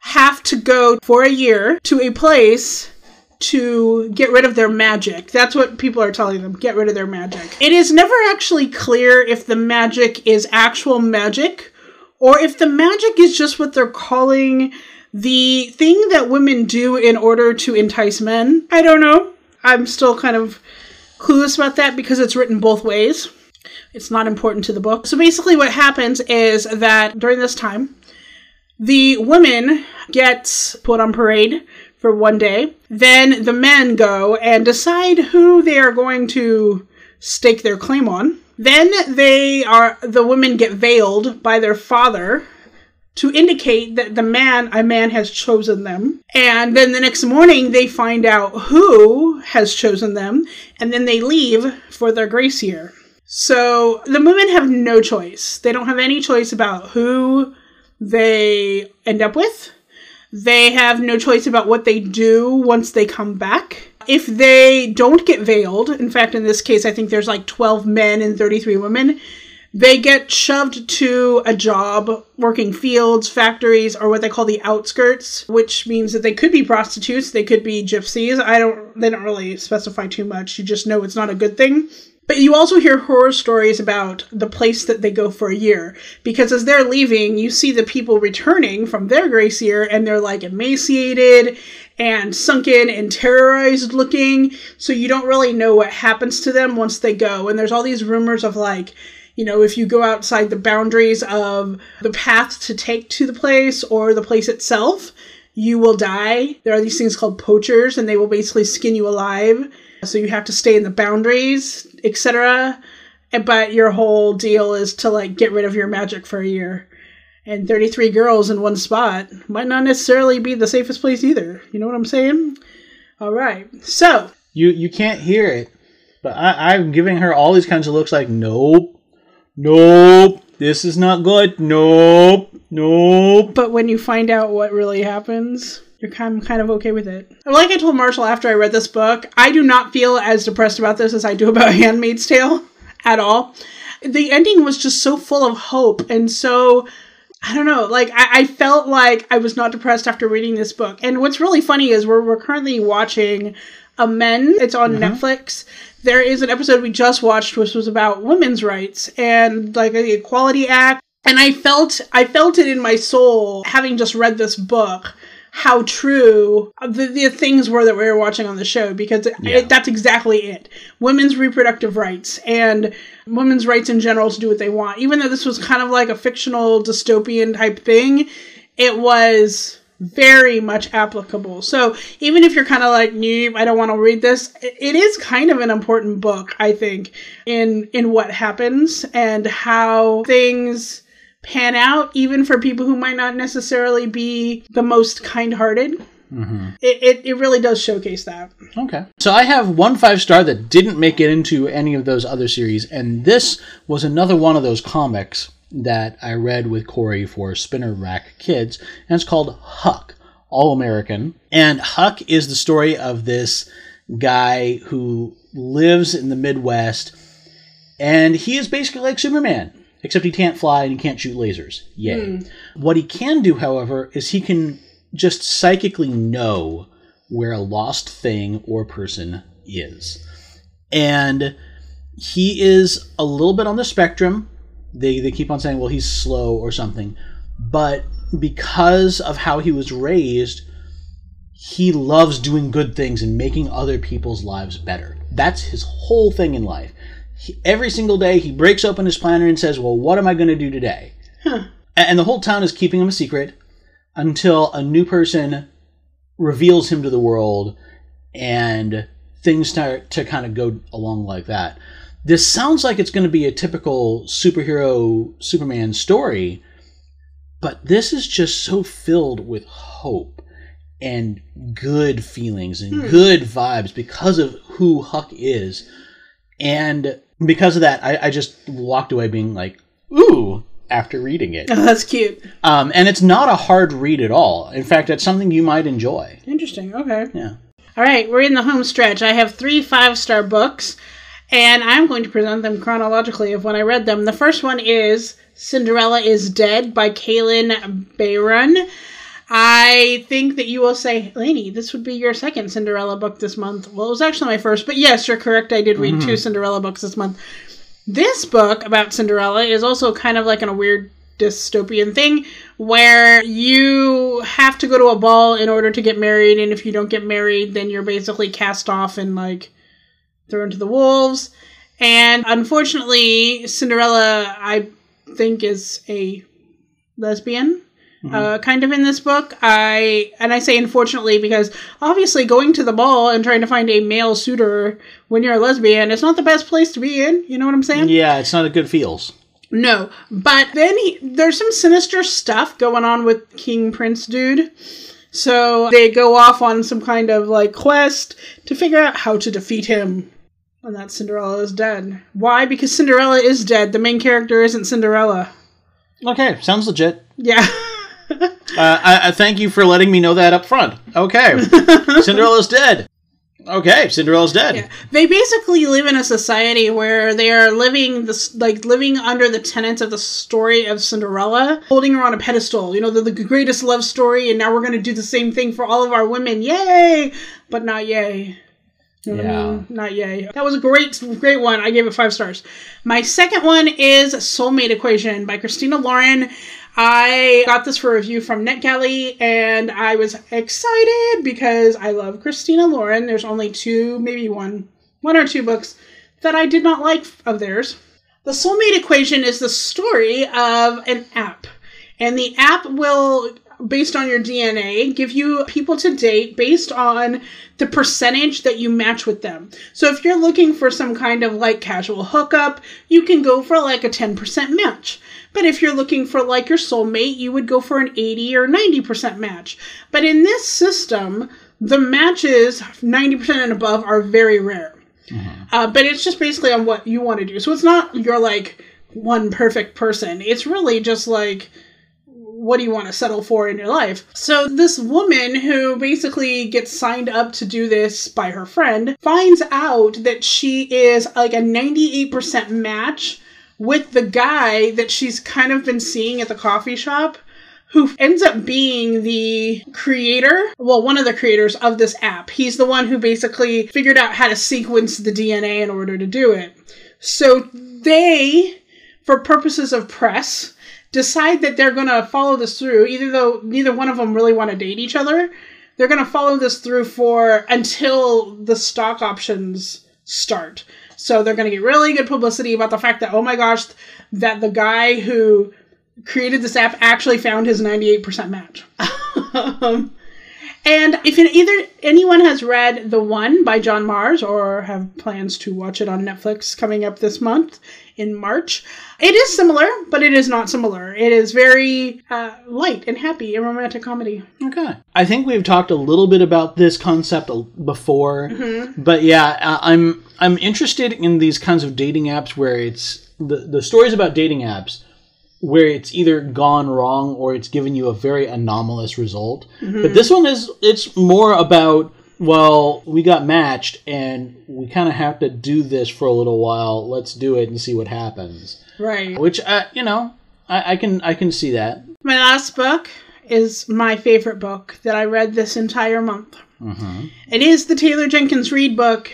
[SPEAKER 2] have to go for a year to a place to get rid of their magic. That's what people are telling them get rid of their magic. It is never actually clear if the magic is actual magic or if the magic is just what they're calling the thing that women do in order to entice men. I don't know. I'm still kind of clueless about that because it's written both ways. It's not important to the book. So basically, what happens is that during this time, the women get put on parade for one day. Then the men go and decide who they are going to stake their claim on. Then they are the women get veiled by their father to indicate that the man a man has chosen them. And then the next morning they find out who has chosen them and then they leave for their grace year. So the women have no choice. They don't have any choice about who they end up with. They have no choice about what they do once they come back. If they don't get veiled, in fact, in this case, I think there's like 12 men and 33 women, they get shoved to a job working fields, factories, or what they call the outskirts, which means that they could be prostitutes, they could be gypsies. I don't, they don't really specify too much. You just know it's not a good thing. But you also hear horror stories about the place that they go for a year. Because as they're leaving, you see the people returning from their grace year and they're like emaciated and sunken and terrorized looking. So you don't really know what happens to them once they go. And there's all these rumors of like, you know, if you go outside the boundaries of the path to take to the place or the place itself, you will die. There are these things called poachers and they will basically skin you alive so you have to stay in the boundaries, etc. But your whole deal is to like get rid of your magic for a year. And 33 girls in one spot might not necessarily be the safest place either. You know what I'm saying? All right. So
[SPEAKER 1] you you can't hear it, but I, I'm giving her all these kinds of looks like nope, nope, this is not good, nope, nope.
[SPEAKER 2] But when you find out what really happens, you're kind of, kind of okay with it. Like I told Marshall after I read this book, I do not feel as depressed about this as I do about (laughs) Handmaid's Tale at all. The ending was just so full of hope and so I don't know, like I, I felt like I was not depressed after reading this book. And what's really funny is we're, we're currently watching Amends. It's on mm-hmm. Netflix. There is an episode we just watched which was about women's rights and like the Equality Act. And I felt I felt it in my soul having just read this book how true the, the things were that we were watching on the show because yeah. it, that's exactly it. Women's reproductive rights and women's rights in general to do what they want. Even though this was kind of like a fictional dystopian type thing, it was very much applicable. So even if you're kind of like, nope, I don't want to read this, it is kind of an important book, I think, in in what happens and how things pan out, even for people who might not necessarily be the most kind hearted. Mm-hmm. It, it, it really does showcase that.
[SPEAKER 1] Okay. So I have one five star that didn't make it into any of those other series, and this was another one of those comics that I read with Corey for Spinner Rack Kids, and it's called Huck, All American. And Huck is the story of this guy who lives in the Midwest, and he is basically like Superman except he can't fly and he can't shoot lasers. Yay. Mm. What he can do, however, is he can just psychically know where a lost thing or person is. And he is a little bit on the spectrum. They, they keep on saying, well, he's slow or something. But because of how he was raised, he loves doing good things and making other people's lives better. That's his whole thing in life he, every single day he breaks open his planner and says, "Well, what am I going to do today?" Huh. And the whole town is keeping him a secret until a new person reveals him to the world, and things start to kind of go along like that. This sounds like it's going to be a typical superhero Superman story, but this is just so filled with hope and good feelings and hmm. good vibes because of who Huck is. And because of that, I, I just walked away being like, ooh, after reading it.
[SPEAKER 2] Oh, (laughs) that's cute.
[SPEAKER 1] Um, and it's not a hard read at all. In fact, it's something you might enjoy.
[SPEAKER 2] Interesting. Okay.
[SPEAKER 1] Yeah.
[SPEAKER 2] All right, we're in the home stretch. I have three five star books, and I'm going to present them chronologically of when I read them. The first one is Cinderella is Dead by Kalynn Bayron. I think that you will say, Lainey, this would be your second Cinderella book this month. Well, it was actually my first, but yes, you're correct. I did read mm-hmm. two Cinderella books this month. This book about Cinderella is also kind of like in a weird dystopian thing where you have to go to a ball in order to get married, and if you don't get married, then you're basically cast off and like thrown to the wolves. And unfortunately, Cinderella, I think, is a lesbian. Uh, kind of in this book, I and I say unfortunately because obviously going to the ball and trying to find a male suitor when you're a lesbian is not the best place to be in. You know what I'm saying?
[SPEAKER 1] Yeah, it's not a good feels.
[SPEAKER 2] No, but then he, there's some sinister stuff going on with King Prince dude. So they go off on some kind of like quest to figure out how to defeat him. And that Cinderella is dead. Why? Because Cinderella is dead. The main character isn't Cinderella.
[SPEAKER 1] Okay, sounds legit.
[SPEAKER 2] Yeah. (laughs)
[SPEAKER 1] Uh, I, I thank you for letting me know that up front. Okay, (laughs) Cinderella's dead. Okay, Cinderella's dead.
[SPEAKER 2] they basically live in a society where they are living this like living under the tenets of the story of Cinderella, holding her on a pedestal. You know, the, the greatest love story, and now we're going to do the same thing for all of our women. Yay! But not yay. You know what I
[SPEAKER 1] Yeah.
[SPEAKER 2] mean? Not yay. That was a great, great one. I gave it five stars. My second one is Soulmate Equation by Christina Lauren. I got this for review from NetGalley and I was excited because I love Christina Lauren. There's only two, maybe one, one or two books that I did not like of theirs. The Soulmate Equation is the story of an app, and the app will, based on your DNA, give you people to date based on the percentage that you match with them. So if you're looking for some kind of like casual hookup, you can go for like a 10% match. But if you're looking for like your soulmate, you would go for an 80 or 90% match. But in this system, the matches 90% and above are very rare. Uh, but it's just basically on what you want to do. So it's not you're like one perfect person. It's really just like what do you want to settle for in your life? So this woman who basically gets signed up to do this by her friend finds out that she is like a 98% match with the guy that she's kind of been seeing at the coffee shop who ends up being the creator, well, one of the creators of this app. He's the one who basically figured out how to sequence the DNA in order to do it. So they, for purposes of press, decide that they're going to follow this through, even though neither one of them really want to date each other. They're going to follow this through for until the stock options start. So they're going to get really good publicity about the fact that, oh my gosh, that the guy who created this app actually found his 98% match. (laughs) (laughs) um, and if it, either anyone has read The One by John Marrs or have plans to watch it on Netflix coming up this month in March, it is similar, but it is not similar. It is very uh, light and happy and romantic comedy.
[SPEAKER 1] Okay. I think we've talked a little bit about this concept a- before, but yeah, I'm I'm interested in these kinds of dating apps where it's the the stories about dating apps where it's either gone wrong or it's given you a very anomalous result. But this one is it's more about well, we got matched and we kind of have to do this for a little while. Let's do it and see what happens.
[SPEAKER 2] Right.
[SPEAKER 1] Which uh, you know, I, I can I can see that.
[SPEAKER 2] My last book is my favorite book that I read this entire month. It is the Taylor Jenkins Reid book,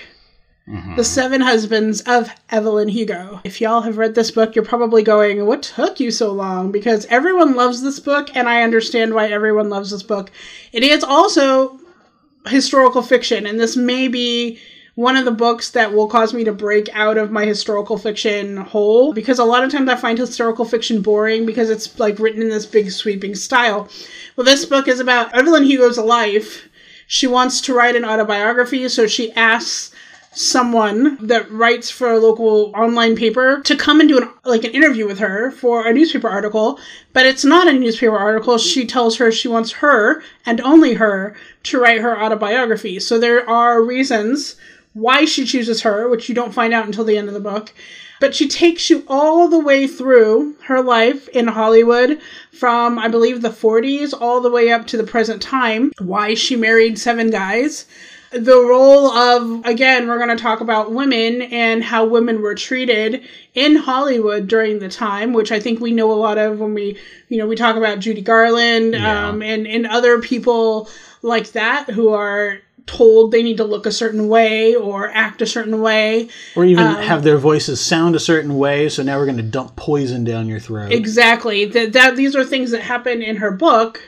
[SPEAKER 2] Mm-hmm. The Seven Husbands of Evelyn Hugo. If y'all have read this book, you're probably going, What took you so long? Because everyone loves this book, and I understand why everyone loves this book. It is also historical fiction, and this may be one of the books that will cause me to break out of my historical fiction hole because a lot of times I find historical fiction boring because it's like written in this big sweeping style. Well, this book is about Evelyn Hugo's life. She wants to write an autobiography, so she asks someone that writes for a local online paper to come and do an like an interview with her for a newspaper article but it's not a newspaper article. She tells her she wants her and only her to write her autobiography. So there are reasons why she chooses her which you don't find out until the end of the book but she takes you all the way through her life in Hollywood from I believe the 40s all the way up to the present time. Why she married seven guys the role of again we're going to talk about women and how women were treated in hollywood during the time which i think we know a lot of when we you know we talk about judy garland
[SPEAKER 1] Yeah.
[SPEAKER 2] um, and and other people like that who are told they need to look a certain way or act a certain way
[SPEAKER 1] Or even
[SPEAKER 2] Um,
[SPEAKER 1] have their voices sound a certain way, so now we're going to dump poison down your throat.
[SPEAKER 2] Exactly. That that these are things that happen in her book,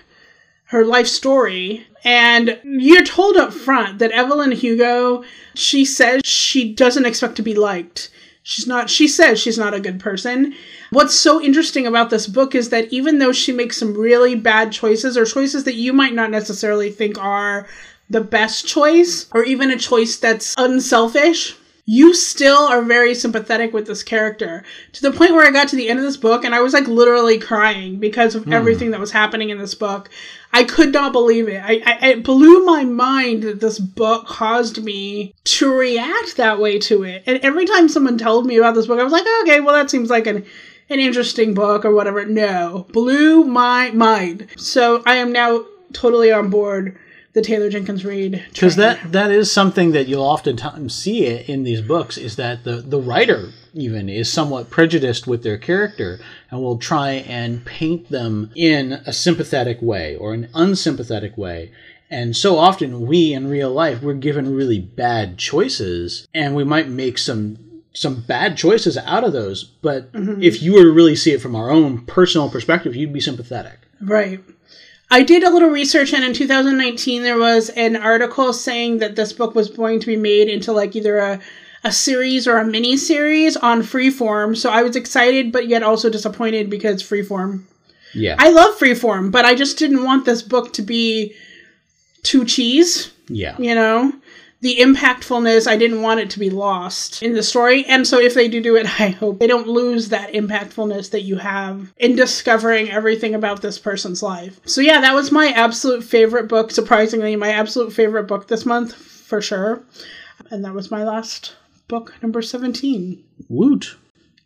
[SPEAKER 2] her life story, and you're told up front that Evelyn Hugo, she says she doesn't expect to be liked She's not, she says she's not a good person. What's so interesting about this book is that even though she makes some really bad choices or choices that you might not necessarily think are the best choice or even a choice that's unselfish, you still are very sympathetic with this character to the point where I got to the end of this book and I was like literally crying because of hmm. everything that was happening in this book. I could not believe it. I, I it blew my mind that this book caused me to react that way to it. And every time someone told me about this book, I was like, okay, well that seems like an an interesting book or whatever. No, blew my mind. So I am now totally on board the Taylor Jenkins Reid
[SPEAKER 1] because that that is something that you'll oftentimes see it in these books is that the the writer even is somewhat prejudiced with their character and will try and paint them in a sympathetic way or an unsympathetic way. And so often we in real life we're given really bad choices and we might make some some bad choices out of those. But mm-hmm. if you were to really see it from our own personal perspective you'd be sympathetic.
[SPEAKER 2] Right. I did a little research, and in 2019, there was an article saying that this book was going to be made into like either a, a series or a mini series on Freeform. So I was excited, but yet also disappointed because Freeform.
[SPEAKER 1] yeah
[SPEAKER 2] I love Freeform, but I just didn't want this book to be too cheese,
[SPEAKER 1] yeah
[SPEAKER 2] you know? The impactfulness, I didn't want it to be lost in the story. And so if they do do it, (laughs) I hope they don't lose that impactfulness that you have in discovering everything about this person's life. So yeah, that was my absolute favorite book. Surprisingly, my absolute favorite book this month, for sure. And that was my last book, number 17.
[SPEAKER 1] woot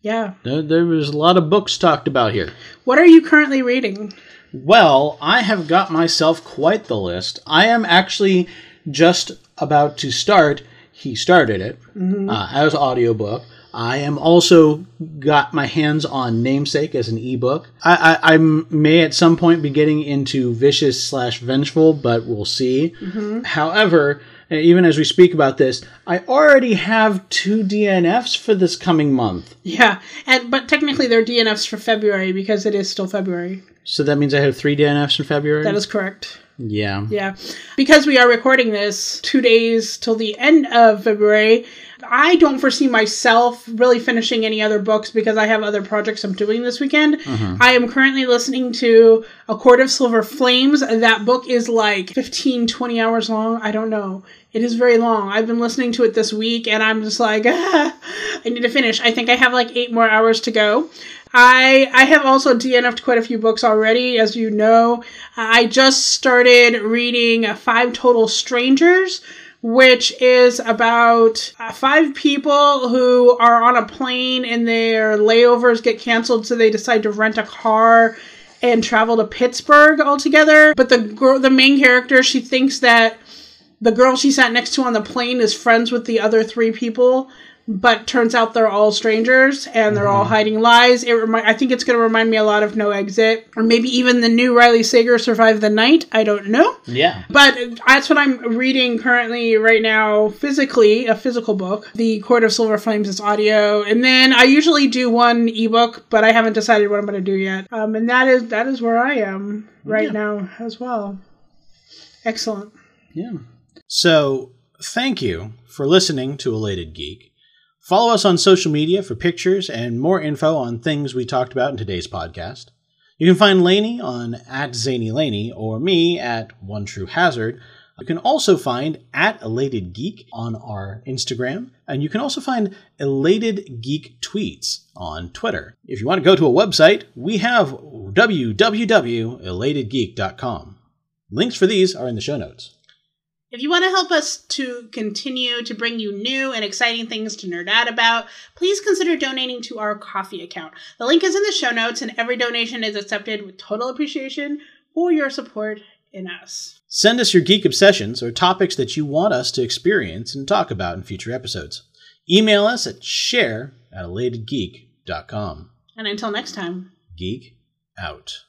[SPEAKER 2] Yeah.
[SPEAKER 1] there, there was a lot of books talked about here
[SPEAKER 2] What are you currently reading?
[SPEAKER 1] Well, I have got myself quite the list. I am actually just about to start. He started it uh, as audiobook. I am also got my hands on Namesake as an ebook. I, I, I may at some point be getting into Vicious slash Vengeful, but we'll see. However, even as we speak about this, I already have two DNFs for this coming month.
[SPEAKER 2] Yeah, and but technically they're DNFs for February because it is still February.
[SPEAKER 1] So that means I have three DNFs in February.
[SPEAKER 2] That is correct.
[SPEAKER 1] Yeah.
[SPEAKER 2] Yeah. Because we are recording this two days till the end of February, I don't foresee myself really finishing any other books because I have other projects I'm doing this weekend. Mm-hmm. I am currently listening to A Court of Silver Flames. That book is like 15, 20 hours long. I don't know. It is very long. I've been listening to it this week and I'm just like, (laughs) ah, I need to finish. I think I have like eight more hours to go. I I have also DNF'd quite a few books already, as you know. I just started reading Five Total Strangers, which is about uh, five people who are on a plane and their layovers get canceled, so they decide to rent a car and travel to Pittsburgh altogether. But the girl, the main character, she thinks that the girl she sat next to on the plane is friends with the other three people, but turns out they're all strangers and they're all hiding lies. It remi- I think it's going to remind me a lot of No Exit, or maybe even the new Riley Sager Survive the Night. I don't know.
[SPEAKER 1] Yeah.
[SPEAKER 2] But that's what I'm reading currently right now, physically, a physical book. The Court of Silver Flames is audio. And then I usually do one ebook, but I haven't decided what I'm going to do yet. Um, and that is that is where I am right
[SPEAKER 1] Yeah.
[SPEAKER 2] now as well. Excellent.
[SPEAKER 1] Yeah. So, thank you for listening to Elated Geek. Follow us on social media for pictures and more info on things we talked about in today's podcast. You can find Laney on at Zany Laney or me at One True Hazard. You can also find at Elated Geek on our Instagram, and you can also find Elated Geek tweets on Twitter. If you want to go to a website, we have www.elatedgeek.com. Links for these are in the show notes.
[SPEAKER 2] If you want to help us to continue to bring you new and exciting things to nerd out about, please consider donating to our coffee account. The link is in the show notes, and every donation is accepted with total appreciation for your support in us.
[SPEAKER 1] Send us your geek obsessions or topics that you want us to experience and talk about in future episodes. Email us at share at elatedgeek.com.
[SPEAKER 2] And until next time.
[SPEAKER 1] Geek out.